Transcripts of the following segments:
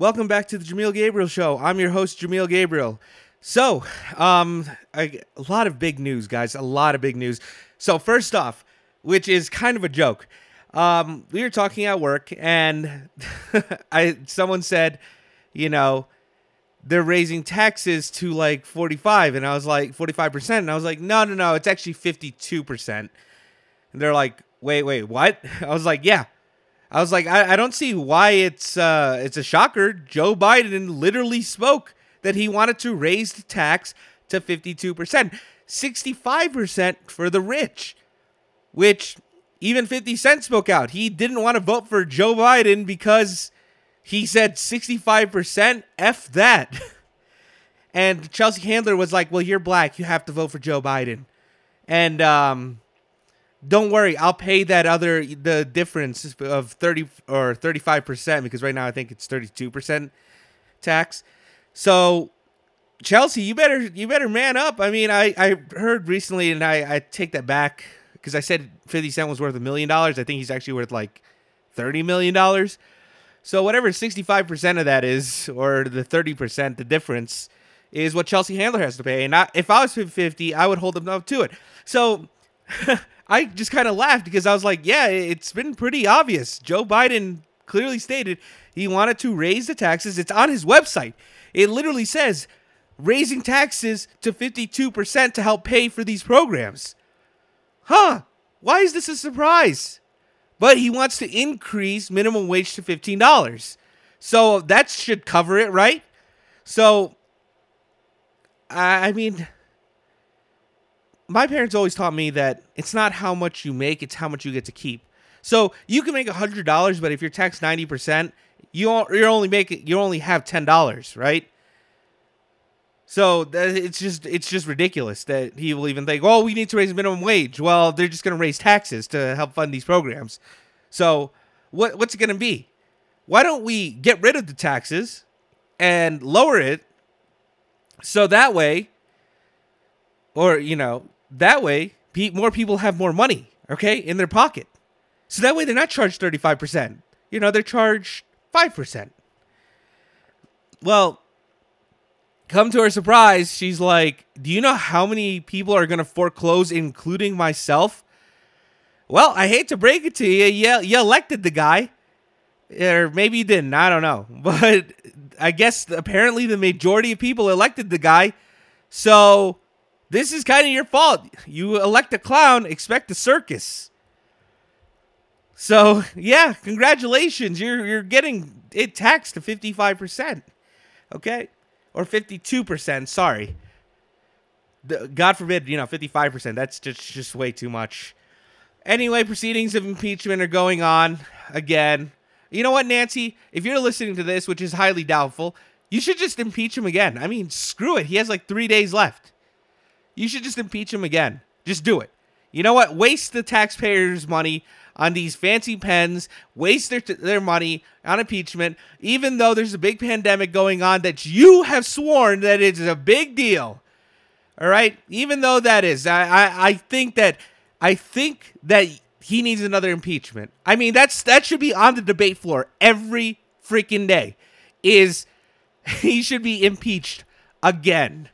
Welcome back to the Jameel Gabriel Show. I'm your host, Jameel Gabriel. So, um, a lot of big news, guys. A lot of big news. So, first off, which is kind of a joke, um, we were talking at work, and I someone said, you know, they're raising taxes to like 45, and I was like 45 percent, and I was like, no, no, no, it's actually 52 percent. And they're like, wait, wait, what? I was like, yeah. I was like, I, I don't see why it's uh, it's a shocker. Joe Biden literally spoke that he wanted to raise the tax to 52%, 65% for the rich, which even 50 Cent spoke out. He didn't want to vote for Joe Biden because he said 65%, F that. and Chelsea Handler was like, well, you're black. You have to vote for Joe Biden. And um, don't worry, I'll pay that other the difference of 30 or 35% because right now I think it's 32% tax. So Chelsea, you better you better man up. I mean, I I heard recently and I I take that back because I said 50 Cent was worth a million dollars. I think he's actually worth like 30 million dollars. So whatever 65% of that is or the 30%, the difference is what Chelsea Handler has to pay. And I, if I was 50, I would hold them up to it. So I just kind of laughed because I was like, yeah, it's been pretty obvious. Joe Biden clearly stated he wanted to raise the taxes. It's on his website. It literally says raising taxes to 52% to help pay for these programs. Huh? Why is this a surprise? But he wants to increase minimum wage to $15. So that should cover it, right? So, I mean, my parents always taught me that it's not how much you make, it's how much you get to keep. So you can make hundred dollars, but if you're taxed ninety percent, you you're only making you only have ten dollars, right? So it's just it's just ridiculous that he will even think, oh, we need to raise minimum wage. Well, they're just going to raise taxes to help fund these programs. So what what's it going to be? Why don't we get rid of the taxes and lower it so that way, or you know, that way, more people have more money, okay, in their pocket. So that way they're not charged 35%. You know, they're charged 5%. Well, come to her surprise, she's like, Do you know how many people are going to foreclose, including myself? Well, I hate to break it to you. You, you elected the guy. Or maybe you didn't. I don't know. But I guess apparently the majority of people elected the guy. So this is kind of your fault. You elect a clown, expect a circus. So yeah, congratulations. You're you're getting it taxed to fifty five percent. Okay, or fifty two percent. Sorry. The, God forbid, you know, fifty five percent. That's just just way too much. Anyway, proceedings of impeachment are going on again. You know what, Nancy? If you're listening to this, which is highly doubtful, you should just impeach him again. I mean, screw it. He has like three days left. You should just impeach him again. Just do it. You know what? Waste the taxpayers' money on these fancy pens, waste their, their money on impeachment, even though there's a big pandemic going on that you have sworn that it's a big deal. All right? Even though that is, I, I, I think that I think that he needs another impeachment. I mean, that's that should be on the debate floor every freaking day. Is he should be impeached again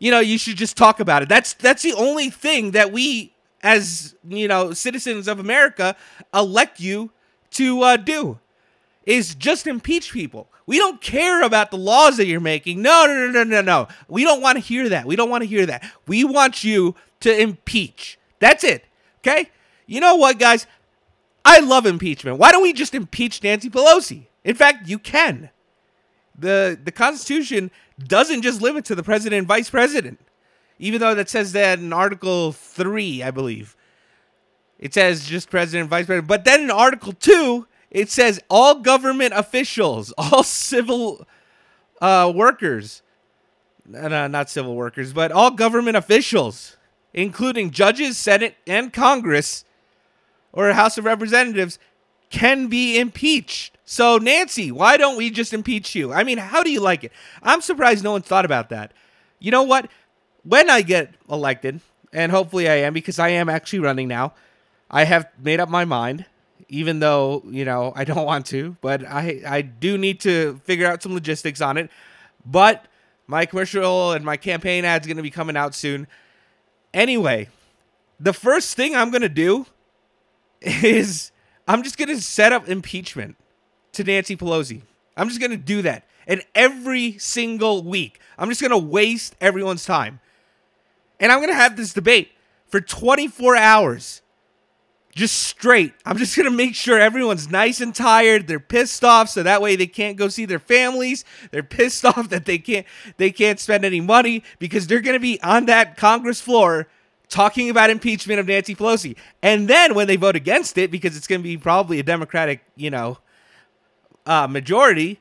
you know, you should just talk about it. That's that's the only thing that we as, you know, citizens of America elect you to uh, do is just impeach people. We don't care about the laws that you're making. No, no, no, no, no, no. We don't want to hear that. We don't want to hear that. We want you to impeach. That's it. Okay? You know what, guys? I love impeachment. Why don't we just impeach Nancy Pelosi? In fact, you can. The the Constitution doesn't just limit to the president and vice president, even though that says that in Article 3, I believe. It says just president and vice president. But then in Article 2, it says all government officials, all civil uh, workers, no, not civil workers, but all government officials, including judges, Senate, and Congress, or House of Representatives, can be impeached. So, Nancy, why don't we just impeach you? I mean, how do you like it? I'm surprised no one thought about that. You know what? When I get elected, and hopefully I am because I am actually running now, I have made up my mind. even though you know I don't want to, but I I do need to figure out some logistics on it. But my commercial and my campaign ad's are going to be coming out soon. Anyway, the first thing I'm going to do is I'm just going to set up impeachment to Nancy Pelosi. I'm just going to do that. And every single week, I'm just going to waste everyone's time. And I'm going to have this debate for 24 hours just straight. I'm just gonna make sure everyone's nice and tired. They're pissed off, so that way they can't go see their families. They're pissed off that they can't they can't spend any money because they're gonna be on that Congress floor talking about impeachment of Nancy Pelosi. And then when they vote against it, because it's gonna be probably a Democratic, you know, uh, majority,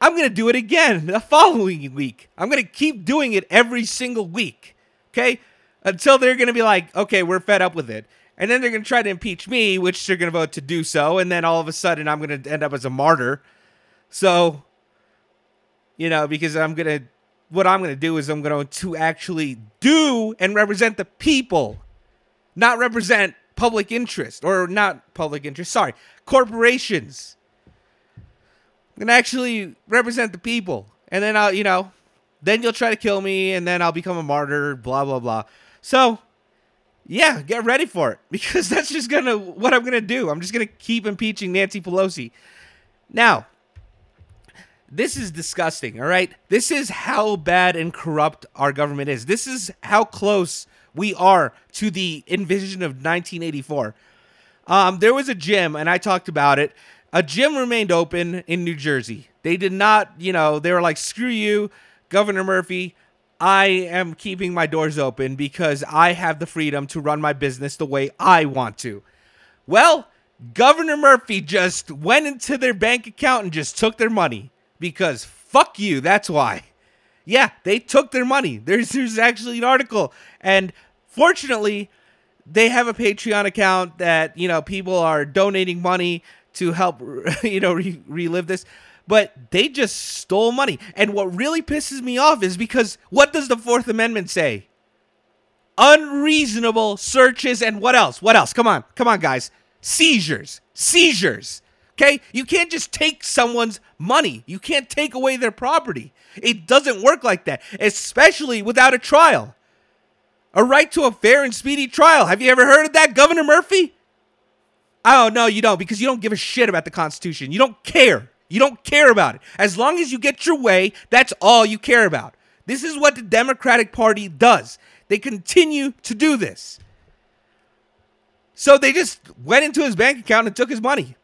I'm gonna do it again the following week. I'm gonna keep doing it every single week. Okay? Until they're gonna be like, okay, we're fed up with it and then they're going to try to impeach me, which they're going to vote to do so, and then all of a sudden I'm going to end up as a martyr. So, you know, because I'm going to, what I'm going to do is I'm going to actually do and represent the people, not represent public interest, or not public interest, sorry, corporations. To actually represent the people. And then I'll, you know, then you'll try to kill me, and then I'll become a martyr, blah, blah, blah. So, yeah, get ready for it because that's just gonna what I'm gonna do. I'm just gonna keep impeaching Nancy Pelosi. Now, this is disgusting. All right, this is how bad and corrupt our government is. This is how close we are to the invasion of 1984. Um, there was a gym, and I talked about it. A gym remained open in New Jersey. They did not, you know, they were like, screw you, Governor Murphy. I am keeping my doors open because I have the freedom to run my business the way I want to. Well, Governor Murphy just went into their bank account and just took their money because fuck you, that's why. Yeah, they took their money. There's there's actually an article and fortunately they have a Patreon account that, you know, people are donating money to help you know re- relive this but they just stole money. And what really pisses me off is because what does the Fourth Amendment say? Unreasonable searches and what else? What else? Come on, come on, guys. Seizures. Seizures. Okay? You can't just take someone's money, you can't take away their property. It doesn't work like that, especially without a trial. A right to a fair and speedy trial. Have you ever heard of that, Governor Murphy? Oh, no, you don't, because you don't give a shit about the Constitution. You don't care. You don't care about it. As long as you get your way, that's all you care about. This is what the Democratic Party does. They continue to do this. So they just went into his bank account and took his money.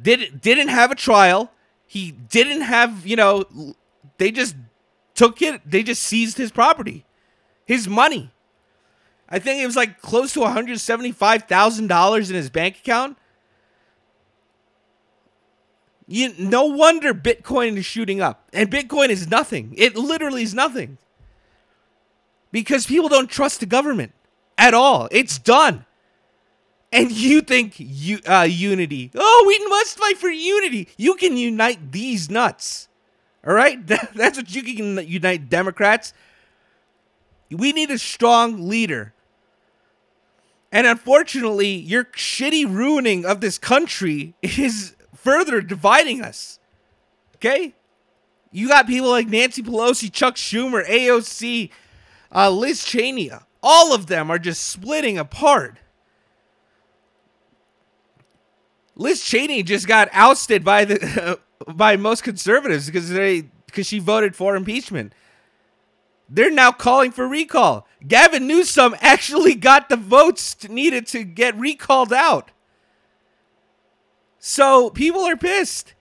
Did didn't have a trial. He didn't have, you know, they just took it. They just seized his property. His money. I think it was like close to $175,000 in his bank account. You, no wonder Bitcoin is shooting up. And Bitcoin is nothing. It literally is nothing. Because people don't trust the government at all. It's done. And you think you, uh, unity. Oh, we must fight for unity. You can unite these nuts. All right? That's what you can unite Democrats. We need a strong leader. And unfortunately, your shitty ruining of this country is further dividing us. Okay? You got people like Nancy Pelosi, Chuck Schumer, AOC, uh, Liz Cheney. All of them are just splitting apart. Liz Cheney just got ousted by the by most conservatives because they because she voted for impeachment. They're now calling for recall. Gavin Newsom actually got the votes needed to get recalled out. So people are pissed.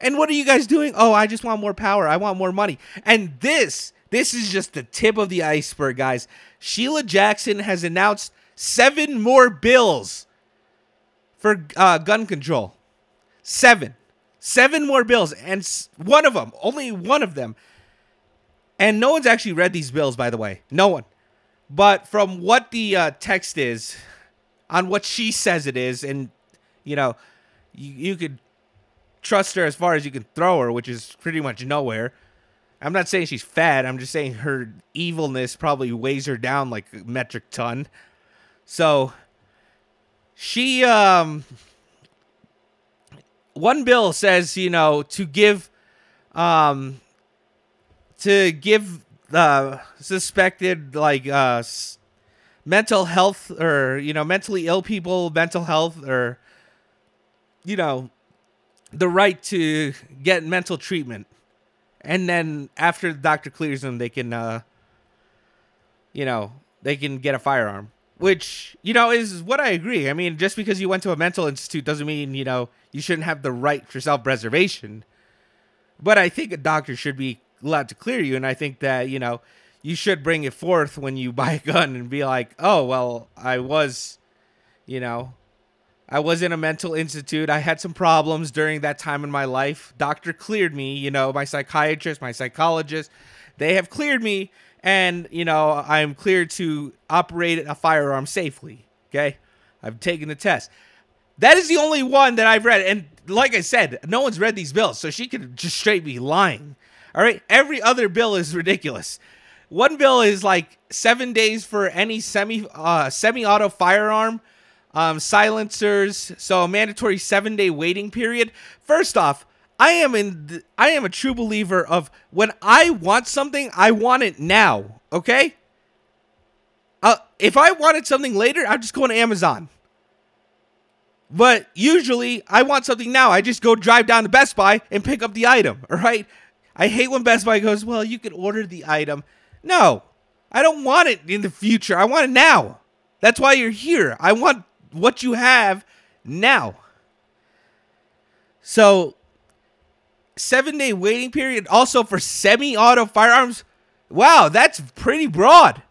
And what are you guys doing? Oh, I just want more power. I want more money. And this, this is just the tip of the iceberg, guys. Sheila Jackson has announced seven more bills for uh, gun control. Seven. Seven more bills. And one of them, only one of them. And no one's actually read these bills, by the way. No one. But from what the uh, text is, on what she says it is, and, you know, you, you could trust her as far as you can throw her, which is pretty much nowhere. I'm not saying she's fat. I'm just saying her evilness probably weighs her down like a metric ton. So she um one bill says, you know, to give, um, to give the suspected like uh mental health or you know mentally ill people mental health or you know the right to get mental treatment. And then after the doctor clears them they can uh you know they can get a firearm which you know is what i agree. I mean just because you went to a mental institute doesn't mean you know you shouldn't have the right for self-preservation. But i think a doctor should be allowed to clear you and i think that you know you should bring it forth when you buy a gun and be like oh well i was you know I was in a mental institute. I had some problems during that time in my life. Doctor cleared me, you know, my psychiatrist, my psychologist, they have cleared me and, you know, I'm cleared to operate a firearm safely. Okay? I've taken the test. That is the only one that I've read and like I said, no one's read these bills, so she could just straight be lying. All right? Every other bill is ridiculous. One bill is like 7 days for any semi uh semi-auto firearm um, silencers, so a mandatory seven day waiting period. First off, I am in. Th- I am a true believer of when I want something, I want it now. Okay. Uh, if I wanted something later, I'd just go on Amazon. But usually, I want something now. I just go drive down to Best Buy and pick up the item. All right. I hate when Best Buy goes, "Well, you can order the item." No, I don't want it in the future. I want it now. That's why you're here. I want what you have now. So, seven day waiting period also for semi auto firearms. Wow, that's pretty broad.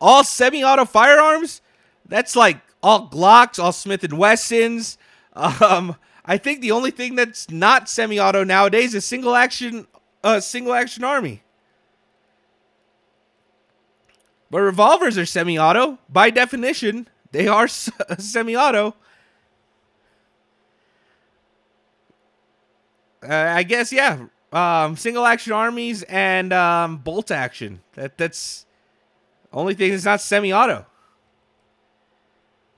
All semi auto firearms? That's like all Glocks, all Smith and Wessons. Um, I think the only thing that's not semi auto nowadays is single action, uh, single action army. But revolvers are semi auto by definition. They are semi-auto. Uh, I guess yeah. Um, single action armies and um, bolt action. That that's only thing that's not semi-auto.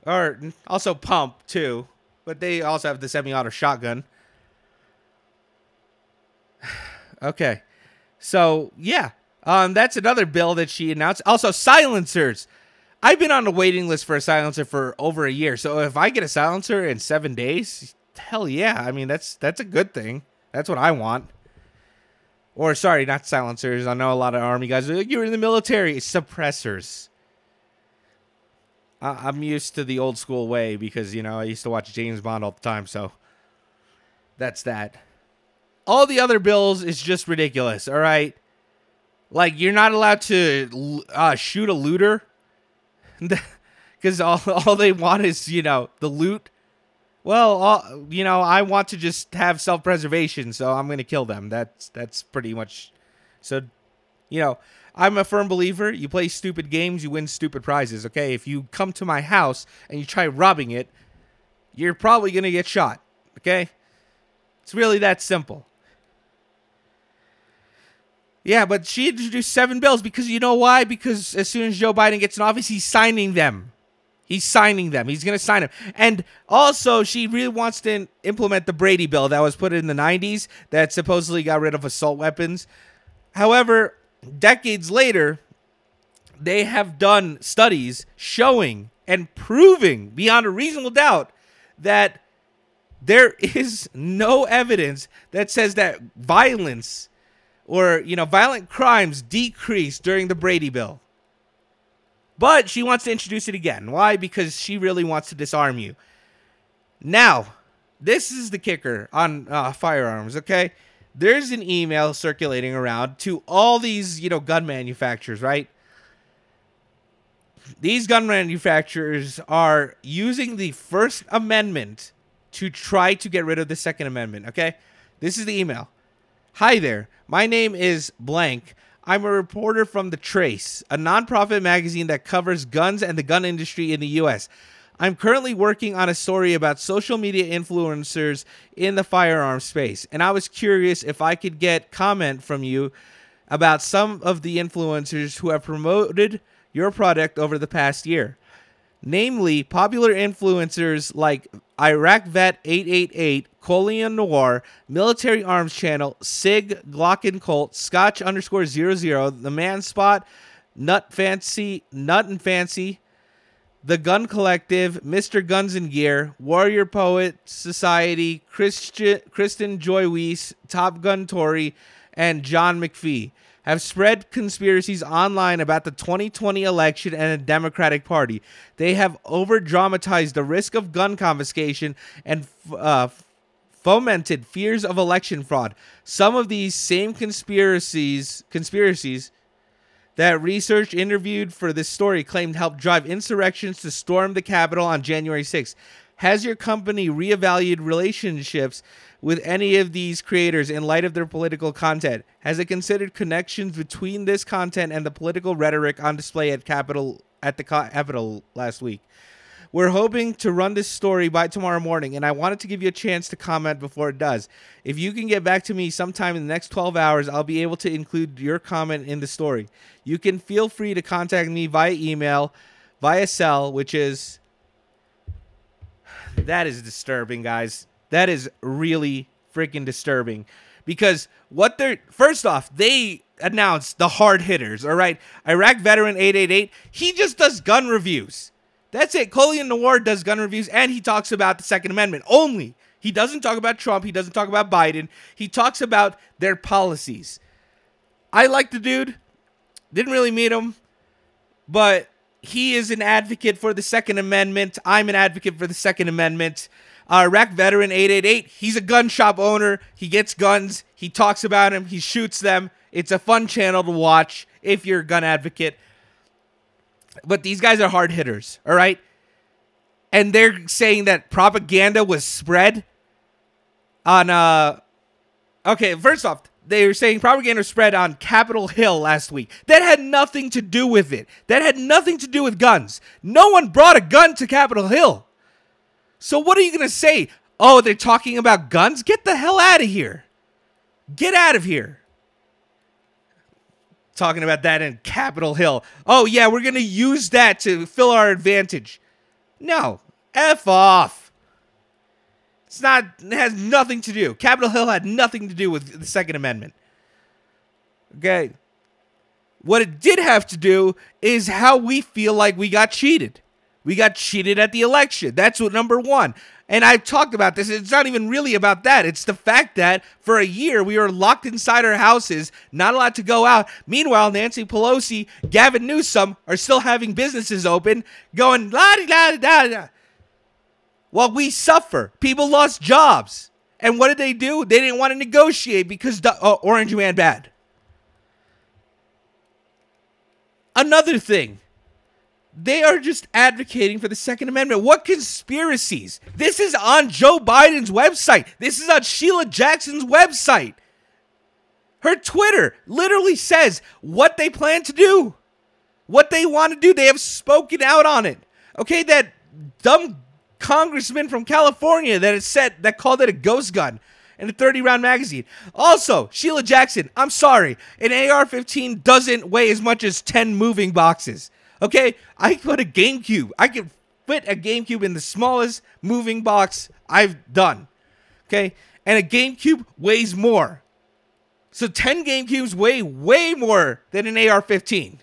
Or also pump too, but they also have the semi-auto shotgun. Okay, so yeah, um, that's another bill that she announced. Also silencers. I've been on the waiting list for a silencer for over a year. So if I get a silencer in seven days, hell yeah. I mean, that's that's a good thing. That's what I want. Or sorry, not silencers. I know a lot of army guys. are like, You're in the military. Suppressors. I- I'm used to the old school way because you know I used to watch James Bond all the time. So that's that. All the other bills is just ridiculous. All right. Like you're not allowed to uh, shoot a looter? Because all, all they want is you know the loot. Well all, you know i want to just have self-preservation so i'm gonna kill them. That's that's pretty much so you know i'm a firm believer you play stupid games you win stupid prizes okay? If you come to my house and you try robbing it you're probably gonna get shot okay? It's really that simple yeah, but she introduced seven bills because you know why? Because as soon as Joe Biden gets in office, he's signing them. He's signing them. He's going to sign them. And also, she really wants to implement the Brady bill that was put in the 90s that supposedly got rid of assault weapons. However, decades later, they have done studies showing and proving beyond a reasonable doubt that there is no evidence that says that violence or you know violent crimes decreased during the Brady bill. But she wants to introduce it again. Why? Because she really wants to disarm you. Now, this is the kicker on uh, firearms, okay? There's an email circulating around to all these, you know, gun manufacturers, right? These gun manufacturers are using the First Amendment to try to get rid of the Second Amendment, okay? This is the email. Hi there. My name is blank. I'm a reporter from The Trace, a nonprofit magazine that covers guns and the gun industry in the US. I'm currently working on a story about social media influencers in the firearm space, and I was curious if I could get comment from you about some of the influencers who have promoted your product over the past year. Namely popular influencers like Iraq Vet 888, Colion Noir, Military Arms Channel, Sig, Glock and Colt, Scotch underscore zero zero, The Man Spot, Nut Fancy, Nut and Fancy, The Gun Collective, Mr. Guns and Gear, Warrior Poet Society, Christian, Kristen Joy Weiss, Top Gun Tory, and John McPhee have spread conspiracies online about the 2020 election and the Democratic Party. They have over dramatized the risk of gun confiscation and uh, fomented fears of election fraud. Some of these same conspiracies conspiracies that research interviewed for this story claimed helped drive insurrections to storm the Capitol on January 6th. Has your company reevaluated relationships with any of these creators in light of their political content? Has it considered connections between this content and the political rhetoric on display at Capitol at the Capitol last week? We're hoping to run this story by tomorrow morning, and I wanted to give you a chance to comment before it does. If you can get back to me sometime in the next 12 hours, I'll be able to include your comment in the story. You can feel free to contact me via email, via cell, which is. That is disturbing, guys. That is really freaking disturbing because what they're first off, they announced the hard hitters, all right? Iraq veteran 888, he just does gun reviews. That's it. Colion Noir does gun reviews and he talks about the Second Amendment only. He doesn't talk about Trump. He doesn't talk about Biden. He talks about their policies. I like the dude. Didn't really meet him, but he is an advocate for the Second Amendment. I'm an advocate for the Second Amendment. Uh, Iraq veteran 888, he's a gun shop owner. He gets guns. He talks about them. He shoots them. It's a fun channel to watch if you're a gun advocate. But these guys are hard hitters, all right? And they're saying that propaganda was spread on uh Okay, first off, they were saying propaganda spread on Capitol Hill last week. That had nothing to do with it. That had nothing to do with guns. No one brought a gun to Capitol Hill. So what are you going to say? Oh, they're talking about guns? Get the hell out of here. Get out of here talking about that in Capitol Hill. Oh, yeah, we're going to use that to fill our advantage. No, F off. It's not, it has nothing to do. Capitol Hill had nothing to do with the Second Amendment. Okay. What it did have to do is how we feel like we got cheated. We got cheated at the election. That's what number one. And I've talked about this. It's not even really about that. It's the fact that for a year we were locked inside our houses, not allowed to go out. Meanwhile, Nancy Pelosi, Gavin Newsom are still having businesses open, going la da da da. While we suffer, people lost jobs. And what did they do? They didn't want to negotiate because the uh, Orange Man bad. Another thing they are just advocating for the Second Amendment. What conspiracies? This is on Joe Biden's website. This is on Sheila Jackson's website. Her Twitter literally says what they plan to do, what they want to do. They have spoken out on it. Okay, that dumb congressman from California that said that called it a ghost gun in a 30 round magazine. Also, Sheila Jackson, I'm sorry, an AR 15 doesn't weigh as much as 10 moving boxes. Okay, I put a GameCube. I can fit a GameCube in the smallest moving box I've done. Okay, and a GameCube weighs more. So 10 GameCubes weigh way more than an AR-15.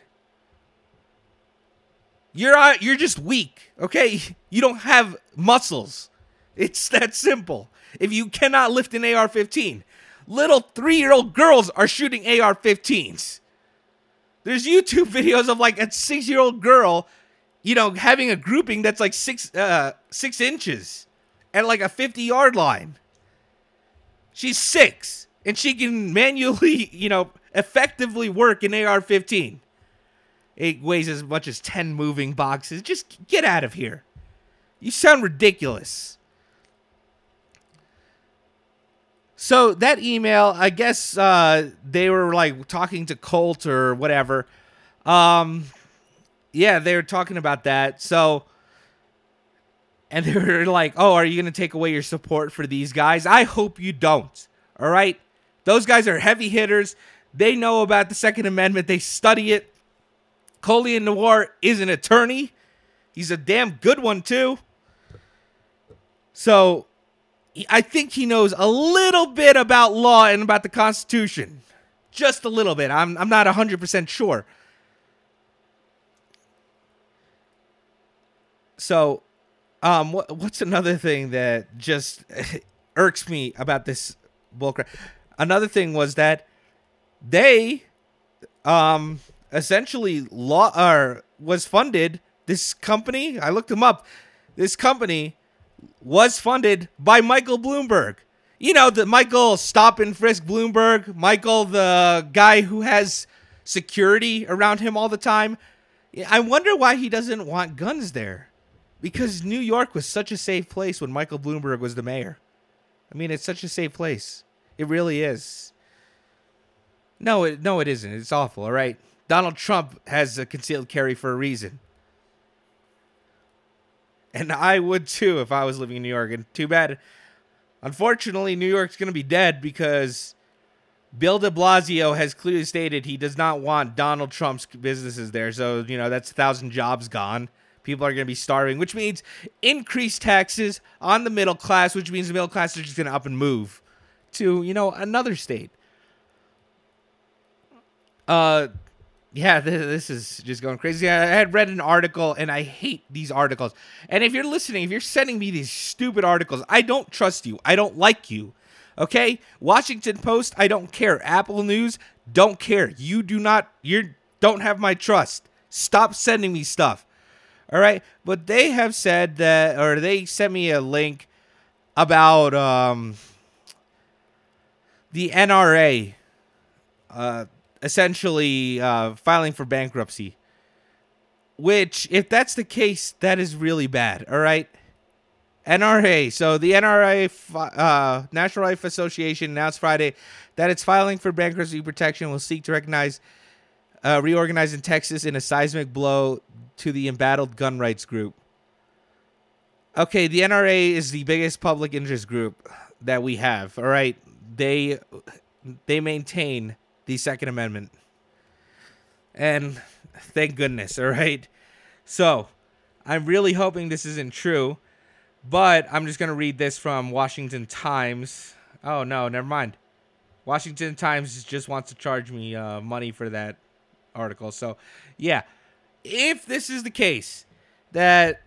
You're uh, you're just weak, okay? You don't have muscles. It's that simple. If you cannot lift an AR-15, little 3-year-old girls are shooting AR-15s. There's YouTube videos of like a six year old girl, you know, having a grouping that's like six uh, six inches at like a 50 yard line. She's six and she can manually, you know, effectively work an AR 15. It weighs as much as 10 moving boxes. Just get out of here. You sound ridiculous. So that email, I guess uh, they were like talking to Colt or whatever. Um, yeah, they were talking about that. So, and they were like, "Oh, are you going to take away your support for these guys?" I hope you don't. All right, those guys are heavy hitters. They know about the Second Amendment. They study it. Colion Noir is an attorney, He's a damn good one too. So I think he knows a little bit about law and about the Constitution. Just a little bit. I'm, I'm not 100% sure. So, um, what, what's another thing that just irks me about this bullcrap? Another thing was that they, um, essentially law or was funded. This company, I looked them up. This company was funded by Michael Bloomberg. You know, the Michael Stop and Frisk Bloomberg, Michael, the guy who has security around him all the time. I wonder why he doesn't want guns there. Because New York was such a safe place when Michael Bloomberg was the mayor. I mean, it's such a safe place. It really is. No, it no, it isn't. It's awful. All right, Donald Trump has a concealed carry for a reason. And I would too if I was living in New York. And too bad. Unfortunately, New York's going to be dead because Bill de Blasio has clearly stated he does not want Donald Trump's businesses there. So, you know, that's a thousand jobs gone. People are going to be starving, which means increased taxes on the middle class, which means the middle class is just going to up and move to, you know, another state. Uh, yeah, this is just going crazy. I had read an article, and I hate these articles. And if you're listening, if you're sending me these stupid articles, I don't trust you. I don't like you. Okay, Washington Post, I don't care. Apple News, don't care. You do not. You don't have my trust. Stop sending me stuff. All right, but they have said that, or they sent me a link about um the NRA. Uh, essentially uh, filing for bankruptcy. Which, if that's the case, that is really bad. All right. NRA. So the NRA, uh, National Rifle Association, announced Friday that its filing for bankruptcy protection will seek to recognize, uh, reorganize in Texas in a seismic blow to the embattled gun rights group. Okay, the NRA is the biggest public interest group that we have. All right, they they maintain the Second Amendment. And thank goodness, all right? So, I'm really hoping this isn't true, but I'm just going to read this from Washington Times. Oh, no, never mind. Washington Times just wants to charge me uh, money for that article. So, yeah, if this is the case that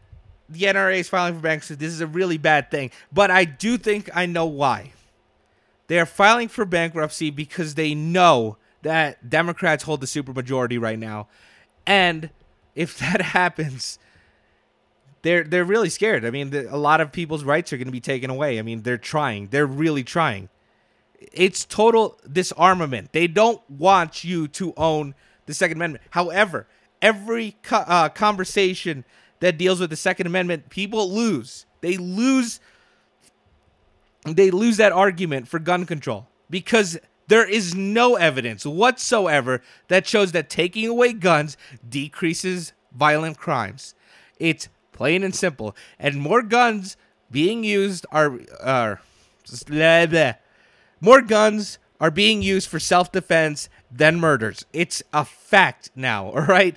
the NRA is filing for bankruptcy, this is a really bad thing. But I do think I know why. They are filing for bankruptcy because they know that Democrats hold the supermajority right now. And if that happens, they're they're really scared. I mean, the, a lot of people's rights are going to be taken away. I mean, they're trying. They're really trying. It's total disarmament. They don't want you to own the Second Amendment. However, every co- uh, conversation that deals with the Second Amendment, people lose. They lose they lose that argument for gun control because there is no evidence whatsoever that shows that taking away guns decreases violent crimes. It's plain and simple. And more guns being used are are blah, blah. more guns are being used for self-defense than murders. It's a fact now, all right?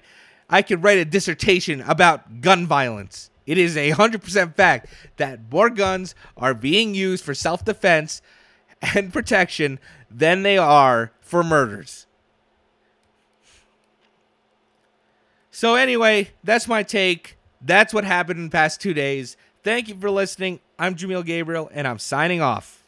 I could write a dissertation about gun violence. It is a 100% fact that more guns are being used for self defense and protection than they are for murders. So, anyway, that's my take. That's what happened in the past two days. Thank you for listening. I'm Jameel Gabriel, and I'm signing off.